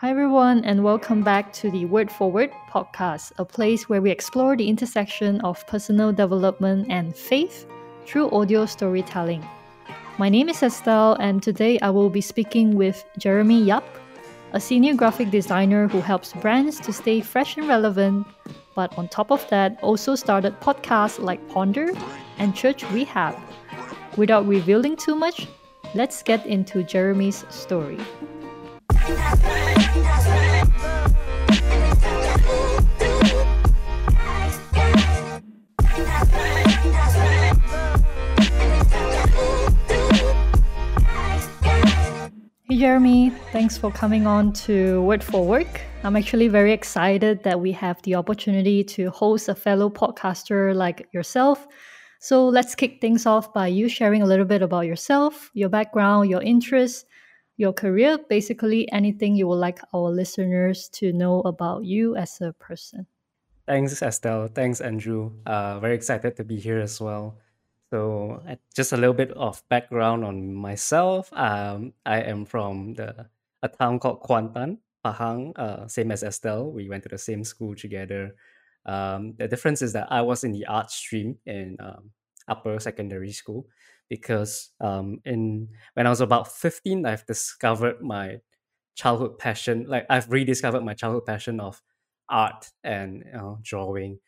Hi, everyone, and welcome back to the Word for Word podcast, a place where we explore the intersection of personal development and faith through audio storytelling. My name is Estelle, and today I will be speaking with Jeremy Yap, a senior graphic designer who helps brands to stay fresh and relevant, but on top of that, also started podcasts like Ponder and Church Rehab. Without revealing too much, let's get into Jeremy's story. Hey Jeremy, thanks for coming on to Word for Work. I'm actually very excited that we have the opportunity to host a fellow podcaster like yourself. So let's kick things off by you sharing a little bit about yourself, your background, your interests, your career, basically anything you would like our listeners to know about you as a person. Thanks, Estelle. Thanks, Andrew. Uh, very excited to be here as well. So, just a little bit of background on myself. Um, I am from the a town called Kuantan, Pahang, uh, same as Estelle. We went to the same school together. Um, the difference is that I was in the art stream in um, upper secondary school because um, in when I was about 15, I've discovered my childhood passion. Like I've rediscovered my childhood passion of art and you know, drawing,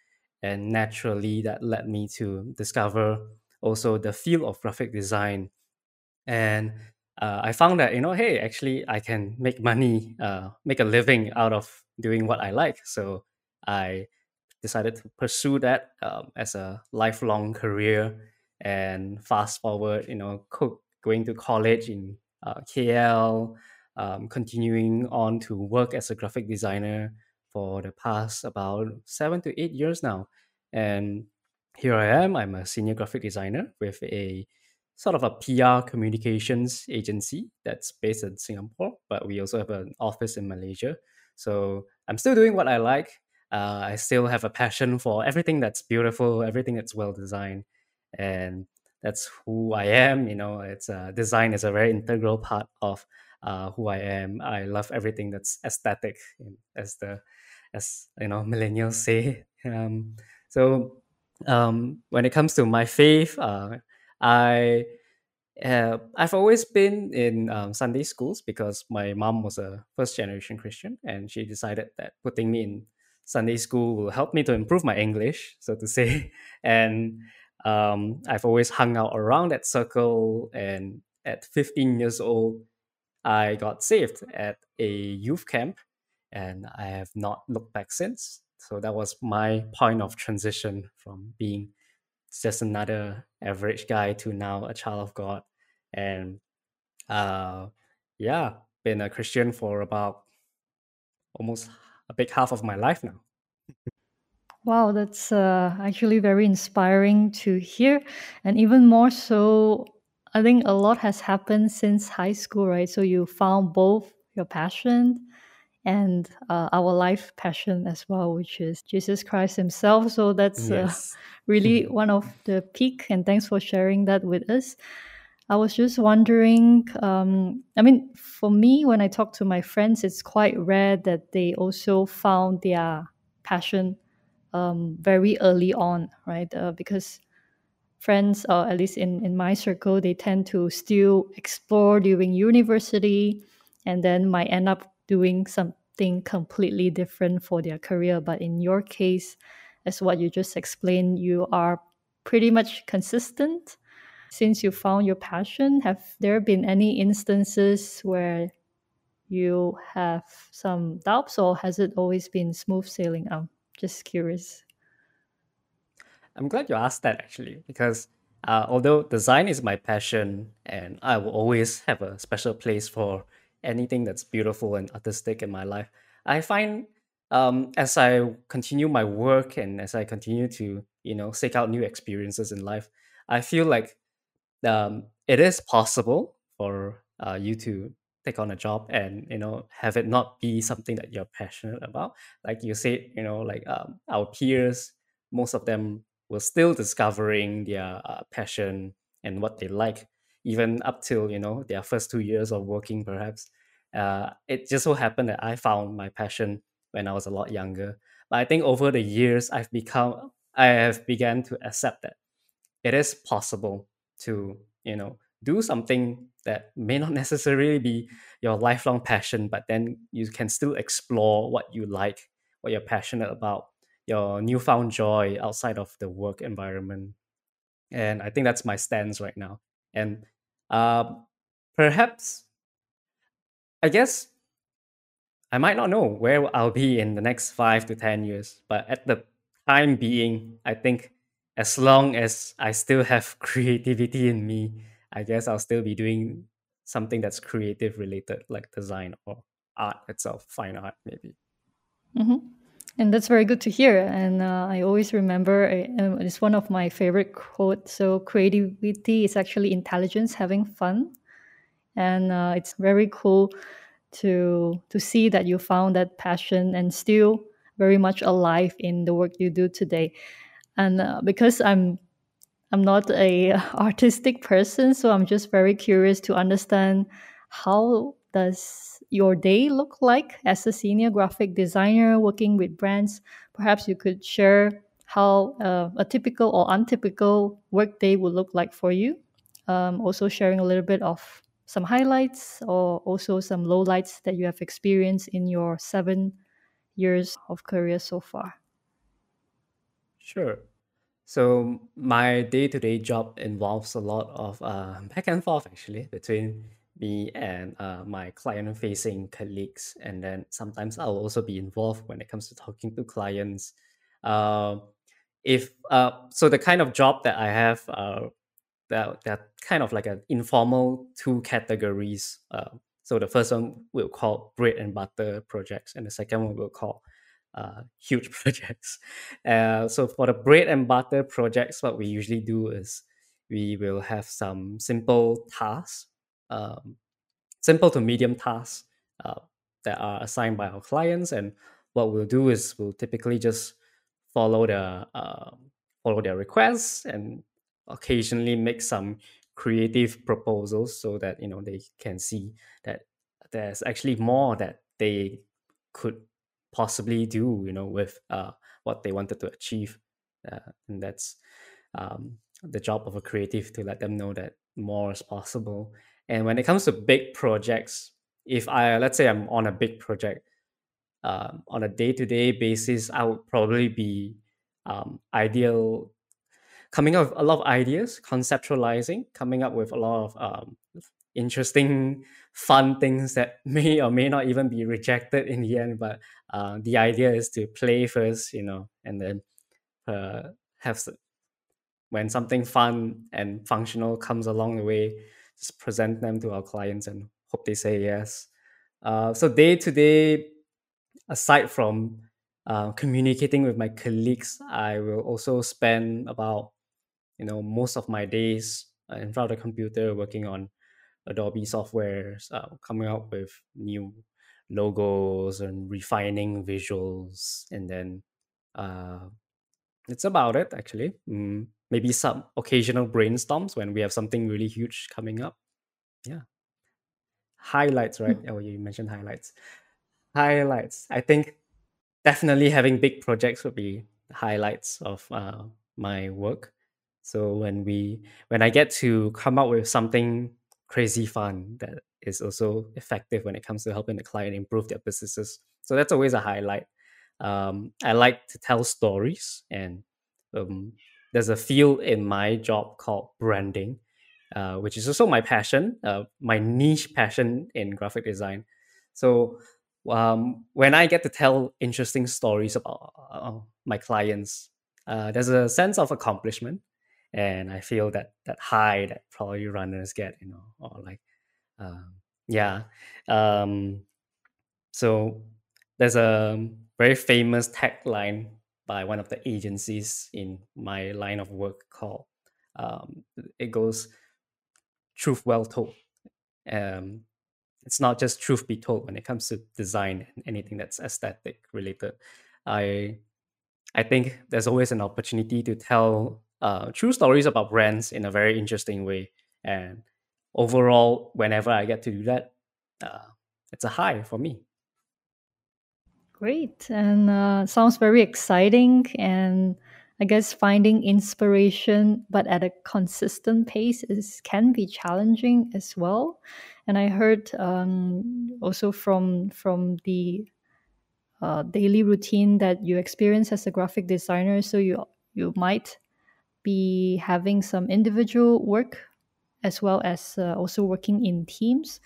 and naturally that led me to discover also the field of graphic design. And uh, I found that, you know, hey, actually, I can make money, uh, make a living out of doing what I like. So I decided to pursue that um, as a lifelong career. And fast forward, you know, going to college in uh, KL, um, continuing on to work as a graphic designer for the past about seven to eight years now. And here I am. I'm a senior graphic designer with a sort of a PR communications agency that's based in Singapore, but we also have an office in Malaysia. So I'm still doing what I like. Uh, I still have a passion for everything that's beautiful, everything that's well designed, and that's who I am. You know, it's uh, design is a very integral part of uh, who I am. I love everything that's aesthetic, as the as you know millennials say. Um, so um, when it comes to my faith, uh, I uh, I've always been in um, Sunday schools because my mom was a first generation Christian, and she decided that putting me in Sunday school will help me to improve my English, so to say. And um, I've always hung out around that circle. And at 15 years old, I got saved at a youth camp, and I have not looked back since. So that was my point of transition from being just another average guy to now a child of God. And uh yeah, been a Christian for about almost a big half of my life now. Wow, that's uh, actually very inspiring to hear. And even more so, I think a lot has happened since high school, right? So you found both your passion and uh, our life passion as well, which is Jesus Christ Himself. So that's uh, yes. really one of the peak. And thanks for sharing that with us. I was just wondering. Um, I mean, for me, when I talk to my friends, it's quite rare that they also found their passion um, very early on, right? Uh, because friends, or at least in, in my circle, they tend to still explore during university and then might end up doing something completely different for their career. But in your case, as what you just explained, you are pretty much consistent. Since you found your passion, have there been any instances where you have some doubts, or has it always been smooth sailing? I'm just curious. I'm glad you asked that actually, because uh, although design is my passion and I will always have a special place for anything that's beautiful and artistic in my life. I find um, as I continue my work and as I continue to you know seek out new experiences in life, I feel like um, it is possible for uh, you to take on a job and you know have it not be something that you're passionate about. Like you said, you know, like um, our peers, most of them were still discovering their uh, passion and what they like even up till you know their first two years of working perhaps Uh, it just so happened that I found my passion when I was a lot younger. But I think over the years, I've become, I have began to accept that it is possible to, you know, do something that may not necessarily be your lifelong passion, but then you can still explore what you like, what you're passionate about, your newfound joy outside of the work environment. And I think that's my stance right now. And um, perhaps, I guess I might not know where I'll be in the next five to 10 years, but at the time being, I think as long as I still have creativity in me, I guess I'll still be doing something that's creative related, like design or art itself, fine art maybe. Mm-hmm. And that's very good to hear. And uh, I always remember uh, it's one of my favorite quotes. So, creativity is actually intelligence having fun. And uh, it's very cool to to see that you found that passion and still very much alive in the work you do today. And uh, because I'm I'm not a artistic person, so I'm just very curious to understand how does your day look like as a senior graphic designer working with brands? Perhaps you could share how uh, a typical or untypical workday would look like for you. Um, also sharing a little bit of some highlights or also some lowlights that you have experienced in your seven years of career so far. Sure. So my day-to-day job involves a lot of uh, back and forth actually between me and uh, my client-facing colleagues, and then sometimes I'll also be involved when it comes to talking to clients. Uh, if uh, so, the kind of job that I have, uh, that that kind of like an informal two categories. Uh, so the first one we'll call bread and butter projects, and the second one we'll call uh, huge projects. Uh, so for the bread and butter projects, what we usually do is we will have some simple tasks, um, simple to medium tasks uh, that are assigned by our clients, and what we'll do is we'll typically just follow the uh, follow their requests and occasionally make some creative proposals so that you know they can see that there's actually more that they could possibly do you know with uh, what they wanted to achieve uh, and that's um, the job of a creative to let them know that more is possible and when it comes to big projects if i let's say i'm on a big project um, on a day-to-day basis i would probably be um, ideal coming up with a lot of ideas conceptualizing coming up with a lot of um, interesting, fun things that may or may not even be rejected in the end. But uh, the idea is to play first, you know, and then uh, have when something fun and functional comes along the way, just present them to our clients and hope they say yes. Uh, so day to day, aside from uh, communicating with my colleagues, I will also spend about you know most of my days in front of the computer working on Adobe softwares, uh, coming up with new logos and refining visuals, and then uh, it's about it actually. Mm, maybe some occasional brainstorms when we have something really huge coming up. Yeah. Highlights, right? Mm. Oh, you mentioned highlights. Highlights. I think definitely having big projects would be highlights of uh, my work. So when we when I get to come up with something crazy fun that is also effective when it comes to helping the client improve their businesses. So that's always a highlight. Um, I like to tell stories, and um, there's a field in my job called branding, uh, which is also my passion, uh, my niche passion in graphic design. So um, when I get to tell interesting stories about uh, my clients, uh, there's a sense of accomplishment and I feel that that high that probably runners get, you know, or like, um, yeah. Um, so there's a very famous tagline by one of the agencies in my line of work called um, it goes truth well told um, it's not just truth be told when it comes to design and anything that's aesthetic related i i think there's always an opportunity to tell uh, true stories about brands in a very interesting way. And overall, whenever I get to do that, uh, it's a high for me. Great. And uh, sounds very exciting. And I guess finding inspiration, but at a consistent pace, is can be challenging as well. And I heard um, also from from the uh, daily routine that you experience as a graphic designer. So you you might be having some individual work as well as uh, also working in teams.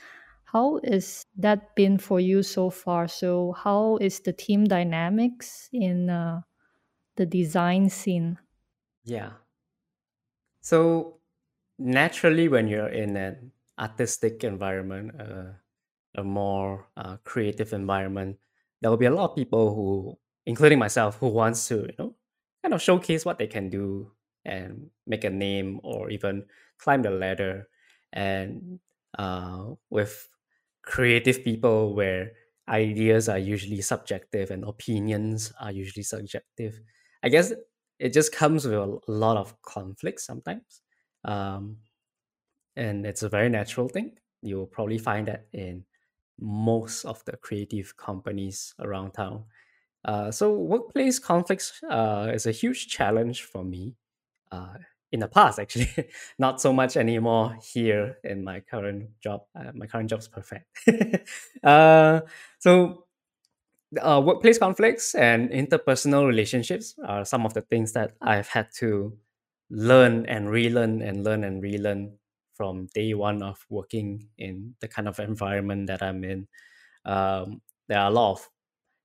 How is that been for you so far? So how is the team dynamics in uh, the design scene? Yeah. So naturally, when you're in an artistic environment, uh, a more uh, creative environment, there will be a lot of people who, including myself, who wants to, you know, kind of showcase what they can do and make a name or even climb the ladder. And uh, with creative people, where ideas are usually subjective and opinions are usually subjective, I guess it just comes with a lot of conflict sometimes. Um, and it's a very natural thing. You'll probably find that in most of the creative companies around town. Uh, so workplace conflicts uh, is a huge challenge for me. Uh, in the past, actually, not so much anymore here in my current job. Uh, my current job is perfect. uh, so uh, workplace conflicts and interpersonal relationships are some of the things that I've had to learn and relearn and learn and relearn from day one of working in the kind of environment that I'm in. Um, there are a lot of,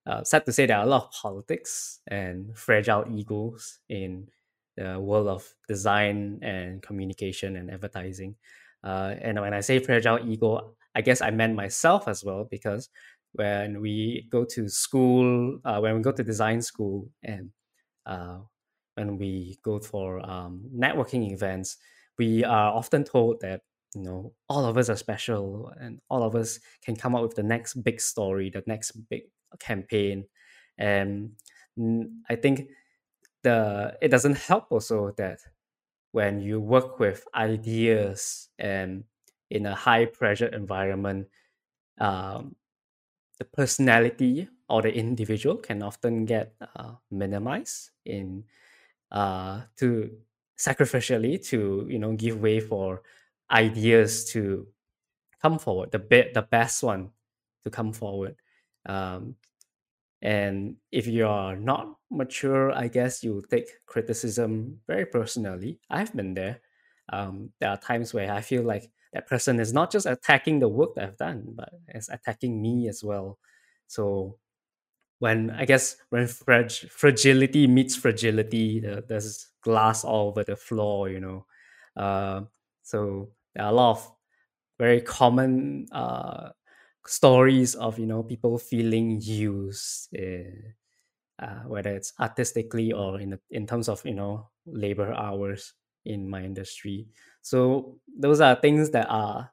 uh, sad to say, there are a lot of politics and fragile egos in the world of design and communication and advertising. Uh, and when I say fragile ego, I guess I meant myself as well because when we go to school, uh, when we go to design school, and uh, when we go for um, networking events, we are often told that you know all of us are special and all of us can come up with the next big story, the next big campaign, and I think the it doesn't help also that when you work with ideas and in a high pressure environment um, the personality or the individual can often get uh, minimized in uh, to sacrificially to you know give way for ideas to come forward the be- the best one to come forward. Um, and if you're not mature i guess you take criticism very personally i've been there um, there are times where i feel like that person is not just attacking the work that I've done, but is attacking me as well. So when I guess when frag- fragility meets fragility, the, there's glass all over the floor, you know. Uh, so there are a lot of very common uh, stories of you know people feeling used, uh, uh, whether it's artistically or in in terms of you know labor hours in my industry. So those are things that are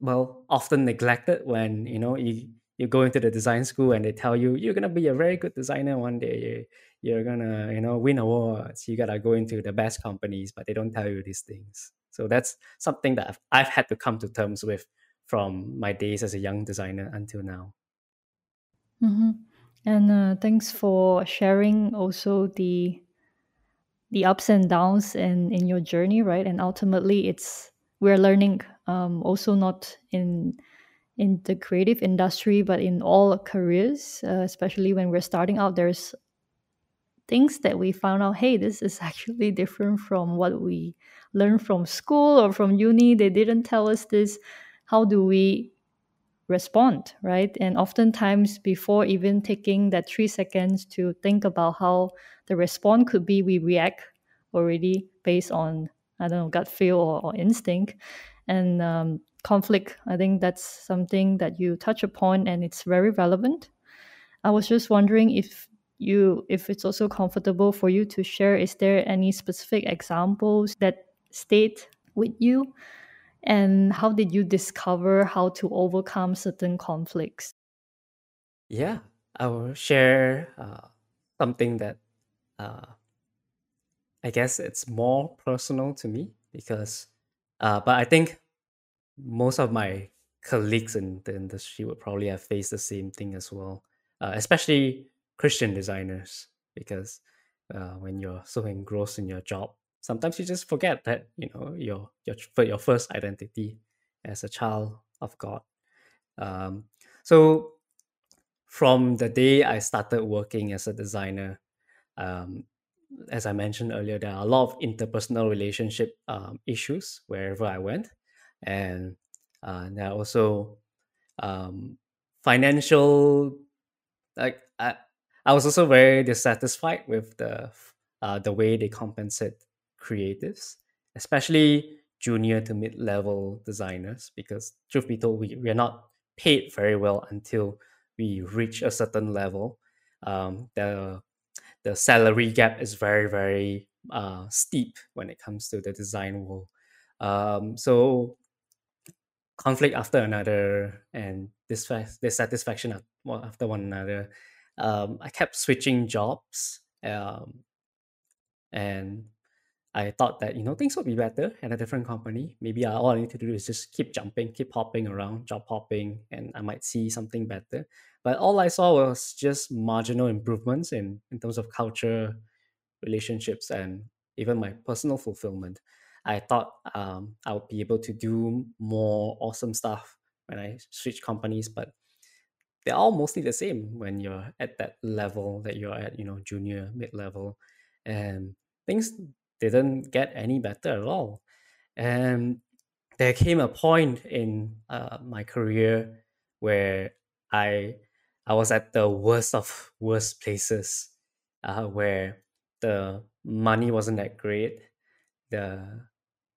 well often neglected when you know you you go into the design school and they tell you you're gonna be a very good designer one day. You're gonna you know win awards. You gotta go into the best companies, but they don't tell you these things. So that's something that I've, I've had to come to terms with from my days as a young designer until now. Mm-hmm. And uh, thanks for sharing also the the ups and downs in in your journey right and ultimately it's we're learning um, also not in in the creative industry but in all careers uh, especially when we're starting out there's things that we found out hey this is actually different from what we learned from school or from uni they didn't tell us this how do we respond right? And oftentimes before even taking that three seconds to think about how the response could be we react already based on i don't know gut feel or, or instinct. And um, conflict i think that's something that you touch upon and it's very relevant. I was just wondering if you if it's also comfortable for you to share is there any specific examples that stayed with you and how did you discover how to overcome certain conflicts? Yeah, I will share uh, something that uh, I guess it's more personal to me because, uh, but I think most of my colleagues in the industry would probably have faced the same thing as well, uh, especially Christian designers, because uh, when you're so engrossed in your job, sometimes you just forget that you know your your your first identity as a child of God. Um, so from the day I started working as a designer, um, as I mentioned earlier, there are a lot of interpersonal relationship um, issues wherever I went, and uh, there are also um, financial. Like I, I was also very dissatisfied with the uh, the way they compensate creatives, especially junior to mid level designers, because truth be told, we, we are not paid very well until we reach a certain level. Um, the the salary gap is very very uh, steep when it comes to the design world. Um, so conflict after another and dissatisfaction after one another. Um, I kept switching jobs, um, and I thought that you know things would be better at a different company. Maybe all I need to do is just keep jumping, keep hopping around, job hopping, and I might see something better. But all I saw was just marginal improvements in in terms of culture, relationships, and even my personal fulfillment. I thought um, I would be able to do more awesome stuff when I switch companies, but they're all mostly the same when you're at that level that you're at, you know, junior, mid level, and things didn't get any better at all. And there came a point in uh, my career where I I was at the worst of worst places, uh, where the money wasn't that great, the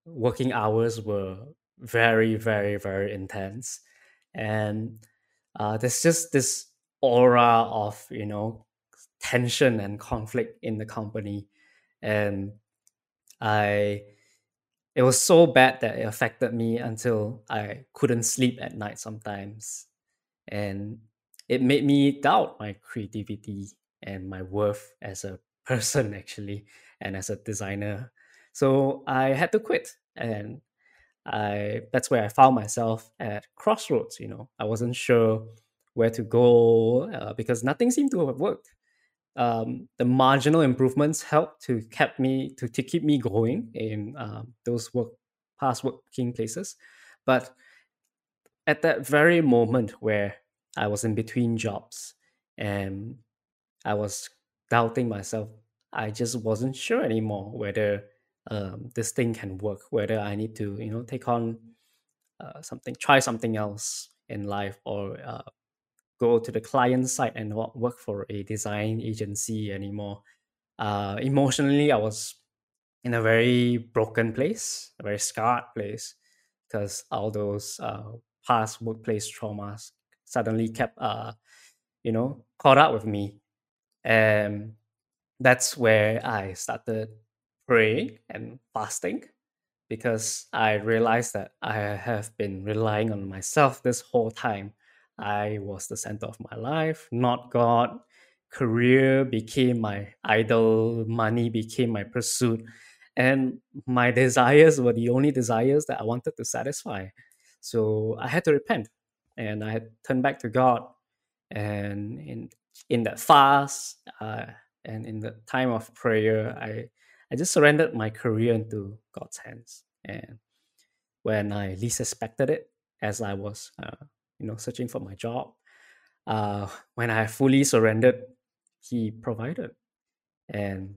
working hours were very very very intense, and uh, there's just this aura of you know tension and conflict in the company, and I it was so bad that it affected me until I couldn't sleep at night sometimes. And it made me doubt my creativity and my worth as a person actually and as a designer. So I had to quit and I that's where I found myself at crossroads, you know. I wasn't sure where to go uh, because nothing seemed to have worked um, the marginal improvements helped to kept me to, to keep me going in um, those work past working places. But at that very moment where i was in between jobs and i was doubting myself i just wasn't sure anymore whether um, this thing can work whether i need to you know take on uh, something try something else in life or uh, go to the client side and not work for a design agency anymore. Uh, emotionally, I was in a very broken place, a very scarred place, because all those uh, past workplace traumas suddenly kept, uh, you know, caught up with me, and that's where I started praying and fasting because I realized that I have been relying on myself this whole time I was the center of my life, not God. Career became my idol, money became my pursuit, and my desires were the only desires that I wanted to satisfy. So I had to repent and I had turned back to God. And in in that fast uh, and in the time of prayer, I I just surrendered my career into God's hands. And when I least expected it, as I was uh, you know searching for my job. Uh, when i fully surrendered he provided and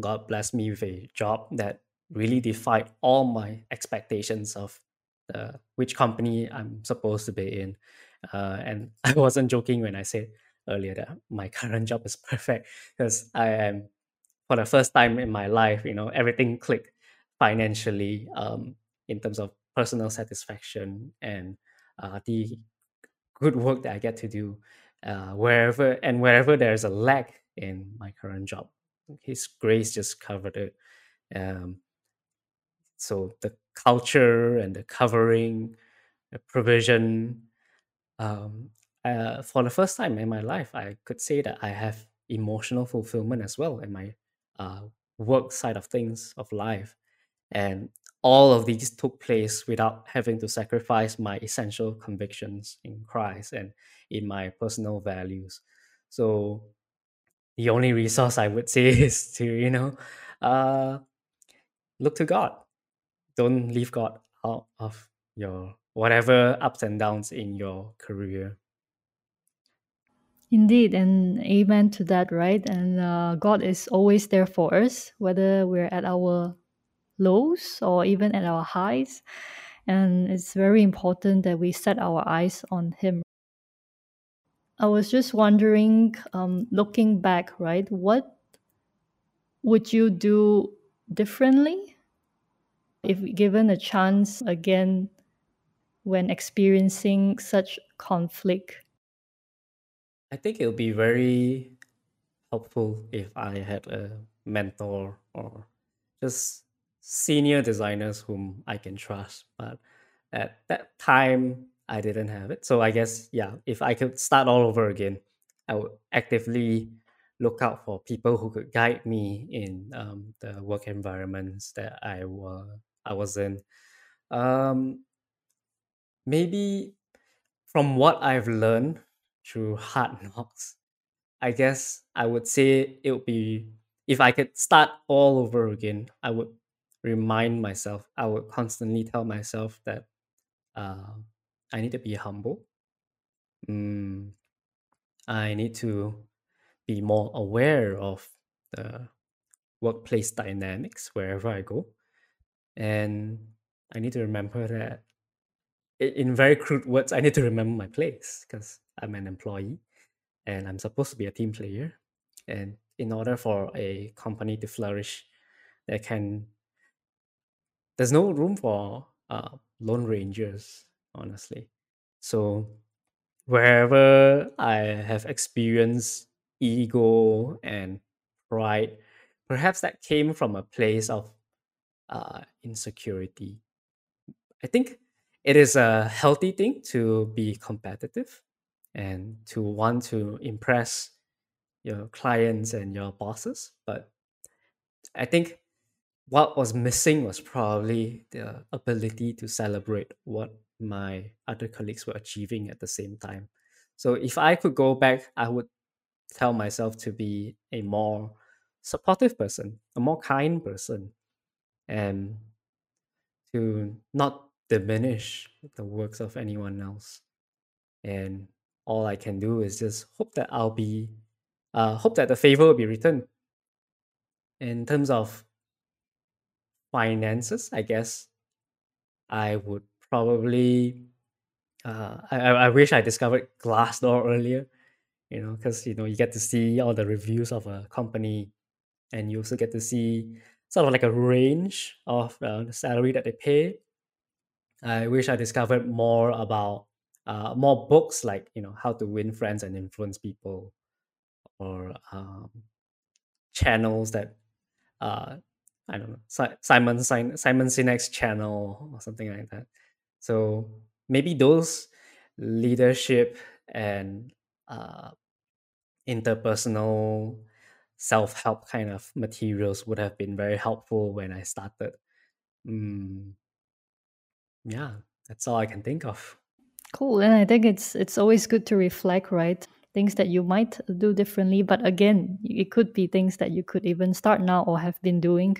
god blessed me with a job that really defied all my expectations of the, which company i'm supposed to be in. Uh, and i wasn't joking when i said earlier that my current job is perfect because i am for the first time in my life you know everything clicked financially um, in terms of personal satisfaction and uh, the good work that I get to do uh, wherever and wherever there's a lack in my current job. His grace just covered it. Um, so the culture and the covering, the provision. Um, uh, for the first time in my life, I could say that I have emotional fulfillment as well in my uh, work side of things of life, and all of these took place without having to sacrifice my essential convictions in Christ and in my personal values. So the only resource I would say is to, you know, uh, look to God. Don't leave God out of your whatever ups and downs in your career. Indeed, and amen to that, right? And uh, God is always there for us, whether we're at our lows or even at our highs. And it's very important that we set our eyes on Him. I was just wondering, um, looking back, right, what would you do differently if given a chance again when experiencing such conflict? I think it would be very helpful if I had a mentor or just senior designers whom I can trust. But at that time, I didn't have it. So I guess, yeah, if I could start all over again, I would actively look out for people who could guide me in um, the work environments that I was I was in. Um, maybe from what I've learned through hard knocks, I guess I would say it would be if I could start all over again, I would remind myself, I would constantly tell myself that uh, I need to be humble. Mm, I need to be more aware of the workplace dynamics wherever I go. And I need to remember that, in very crude words, I need to remember my place because I'm an employee and I'm supposed to be a team player. And in order for a company to flourish, there can there's no room for uh, lone rangers, honestly. So wherever I have experienced ego and pride, perhaps that came from a place of uh, insecurity. I think it is a healthy thing to be competitive and to want to impress your clients and your bosses. But I think what was missing was probably the ability to celebrate what my other colleagues were achieving at the same time. So if I could go back, I would tell myself to be a more supportive person, a more kind person, and to not diminish the works of anyone else. And all I can do is just hope that I'll be, uh, hope that the favor will be returned. In terms of finances, I guess I would probably. Uh, I I wish I discovered Glassdoor earlier, you know, because you know you get to see all the reviews of a company, and you also get to see sort of like a range of uh, the salary that they pay. I wish I discovered more about uh, more books like you know how to win friends and influence people, or um, channels that uh, I don't know Simon Simon Sinek's channel or something like that. So maybe those leadership and uh, interpersonal self help kind of materials would have been very helpful when I started. Mm, yeah, that's all I can think of. Cool, and I think it's it's always good to reflect, right? Things that you might do differently, but again, it could be things that you could even start now or have been doing.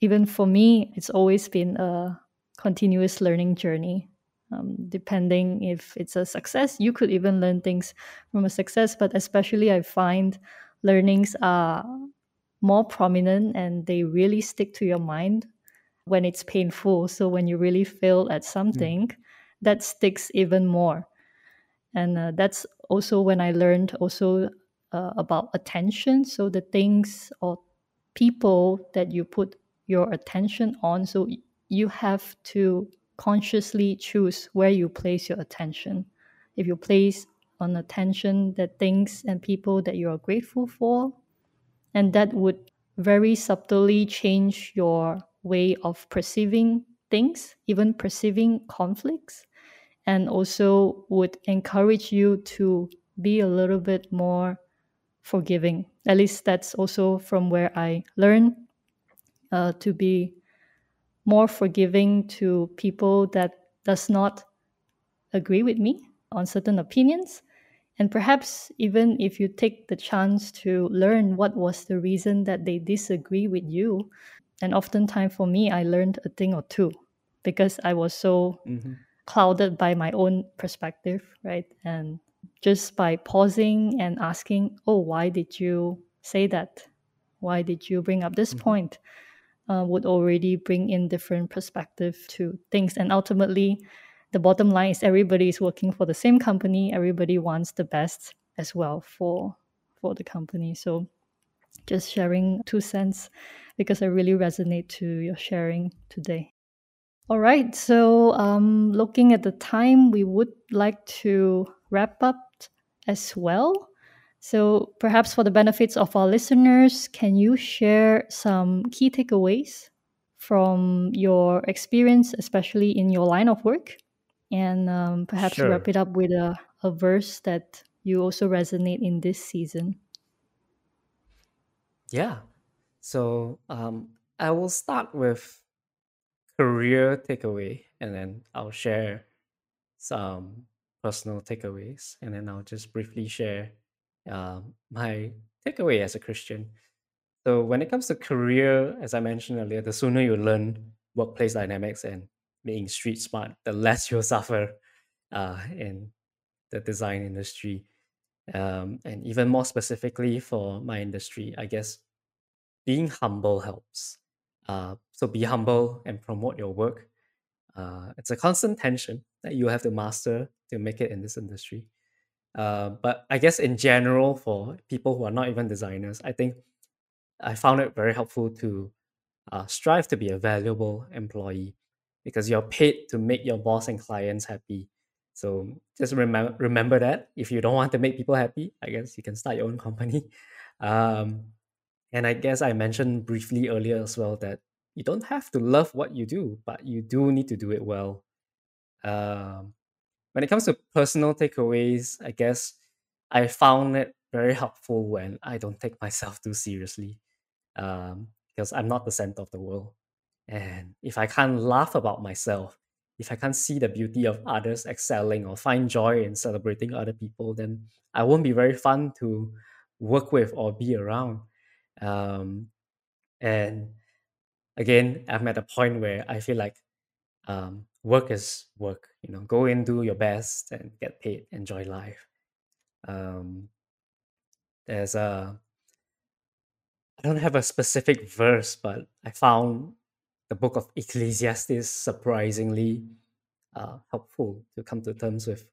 Even for me, it's always been a continuous learning journey. Um, depending if it's a success, you could even learn things from a success, but especially I find learnings are more prominent and they really stick to your mind when it's painful. So when you really fail at something, mm. that sticks even more. And uh, that's also when I learned also uh, about attention. So the things or people that you put your attention on. So you have to consciously choose where you place your attention. If you place on attention that things and people that you are grateful for, and that would very subtly change your way of perceiving things, even perceiving conflicts, and also would encourage you to be a little bit more forgiving. At least that's also from where I learned uh, to be more forgiving to people that does not agree with me on certain opinions and perhaps even if you take the chance to learn what was the reason that they disagree with you and oftentimes for me i learned a thing or two because i was so Mm-hmm. Clouded by my own perspective right? And just by pausing and asking oh why did you say that? Why did you bring up this Mhm. point? uh, would already bring in different perspective to things. And ultimately the bottom line is everybody is working for the same company. Everybody wants the best as well for for the company. So just sharing two cents because i really resonate to your sharing today all right so um, looking at the time we would like to wrap up as well so perhaps for the benefits of our listeners can you share some key takeaways from your experience especially in your line of work and um, perhaps Sure. wrap it up with a, a verse that you also resonate in this season. Yeah. So um, I will start with career takeaway, and then I'll share some personal takeaways, and then I'll just briefly share um, my takeaway as a Christian. So when it comes to career, as I mentioned earlier, the sooner you learn workplace dynamics and being street smart, the less you'll suffer uh, in the design industry. Um, and even more specifically for my industry, I guess being humble helps. Uh, so be humble and promote your work. Uh, it's a constant tension that you have to master to make it in this industry. Uh, but I guess in general, for people who are not even designers, I think I found it very helpful to uh, strive to be a valuable employee because you're paid to make your boss and clients happy. So just remember remember that if you don't want to make people happy, I guess you can start your own company. Um, and I guess I mentioned briefly earlier as well that you don't have to love what you do, but you do need to do it well. Um, when it comes to personal takeaways, I guess I found it very helpful when I don't take myself too seriously um, because I'm not the center of the world. And if I can't laugh about myself, if I can't see the beauty of others excelling or find joy in celebrating other people, then I won't be very fun to work with or be around. Um, and again, I'm at a point where I feel like um, work is work. You know, go in, do your best, and get paid. Enjoy life. Um, there's a I don't have a specific verse, but I found the book of Ecclesiastes surprisingly uh, helpful to come to terms with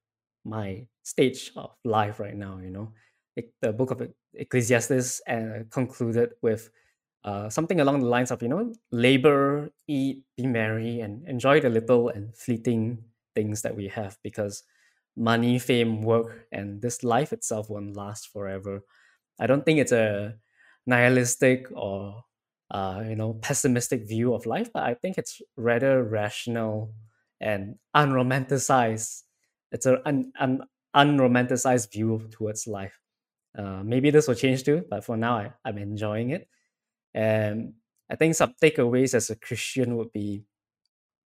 my stage of life right now. You know, the book of Ecclesiastes uh, concluded with uh, something along the lines of, you know, labor, eat, be merry, and enjoy the little and fleeting things that we have because money, fame, work, and this life itself won't last forever. I don't think it's a nihilistic or uh, you know pessimistic view of life, but I think it's rather rational and unromanticized. It's a un, un, unromanticized view towards life. Uh, maybe this will change too, but for now, I, I'm enjoying it. And I think some takeaways as a Christian would be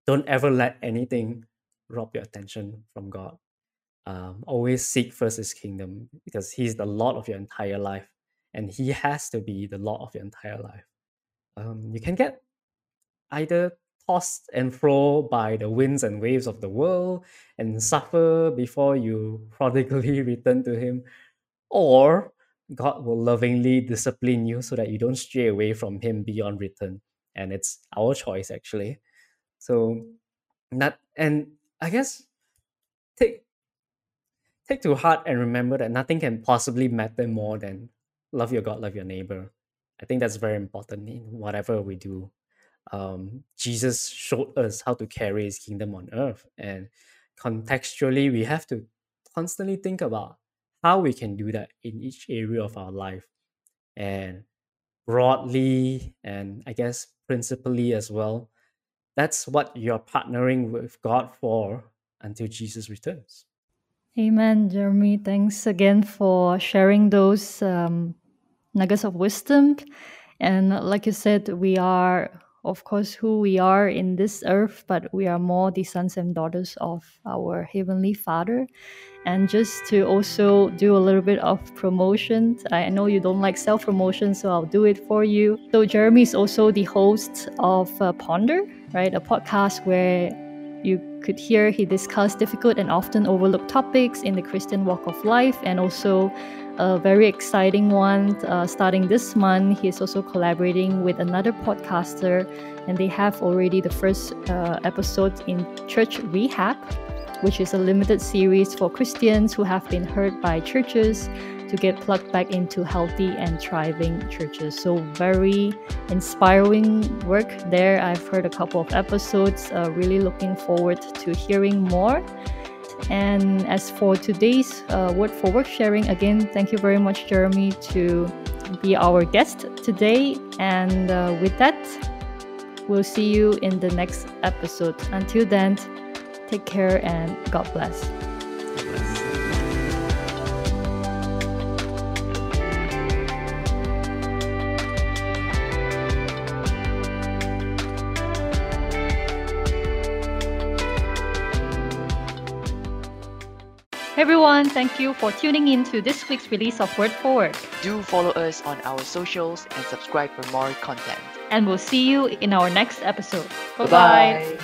don't ever let anything rob your attention from God. Um, always seek first His kingdom because He's the Lord of your entire life, and He has to be the Lord of your entire life. Um, you can get either tossed and fro by the winds and waves of the world and suffer before you prodigally return to Him, or God will lovingly discipline you so that you don't stray away from Him beyond return. And it's our choice, actually. So, not and I guess take take to heart and remember that nothing can possibly matter more than love your God, love your neighbor. I think that's very important in whatever we do. Um, Jesus showed us how to carry his kingdom on earth. And contextually, we have to constantly think about how we can do that in each area of our life. And broadly, and I guess principally as well, that's what you're partnering with God for until Jesus returns. Amen, Jeremy. Thanks again for sharing those um, nuggets of wisdom. And like you said, we are of course, who we are in this earth, but we are more the sons and daughters of our Heavenly Father. And just to also do a little bit of promotion, I know you don't like self promotion, so I'll do it for you. So, Jeremy is also the host of uh, Ponder, right? A podcast where you could hear he discussed difficult and often overlooked topics in the Christian walk of life and also a very exciting one uh, starting this month. He is also collaborating with another podcaster, and they have already the first uh, episode in Church Rehab, which is a limited series for Christians who have been hurt by churches to get plugged back into healthy and thriving churches. So, very inspiring work there. I've heard a couple of episodes, uh, really looking forward to hearing more. And as for today's uh, word for word sharing, again, thank you very much, Jeremy, to be our guest today. And uh, with that, we'll see you in the next episode. Until then, take care and God bless. Everyone, thank you for tuning in to this week's release of Word for Word. Do follow us on our socials and subscribe for more content. And we'll see you in our next episode. Bye bye.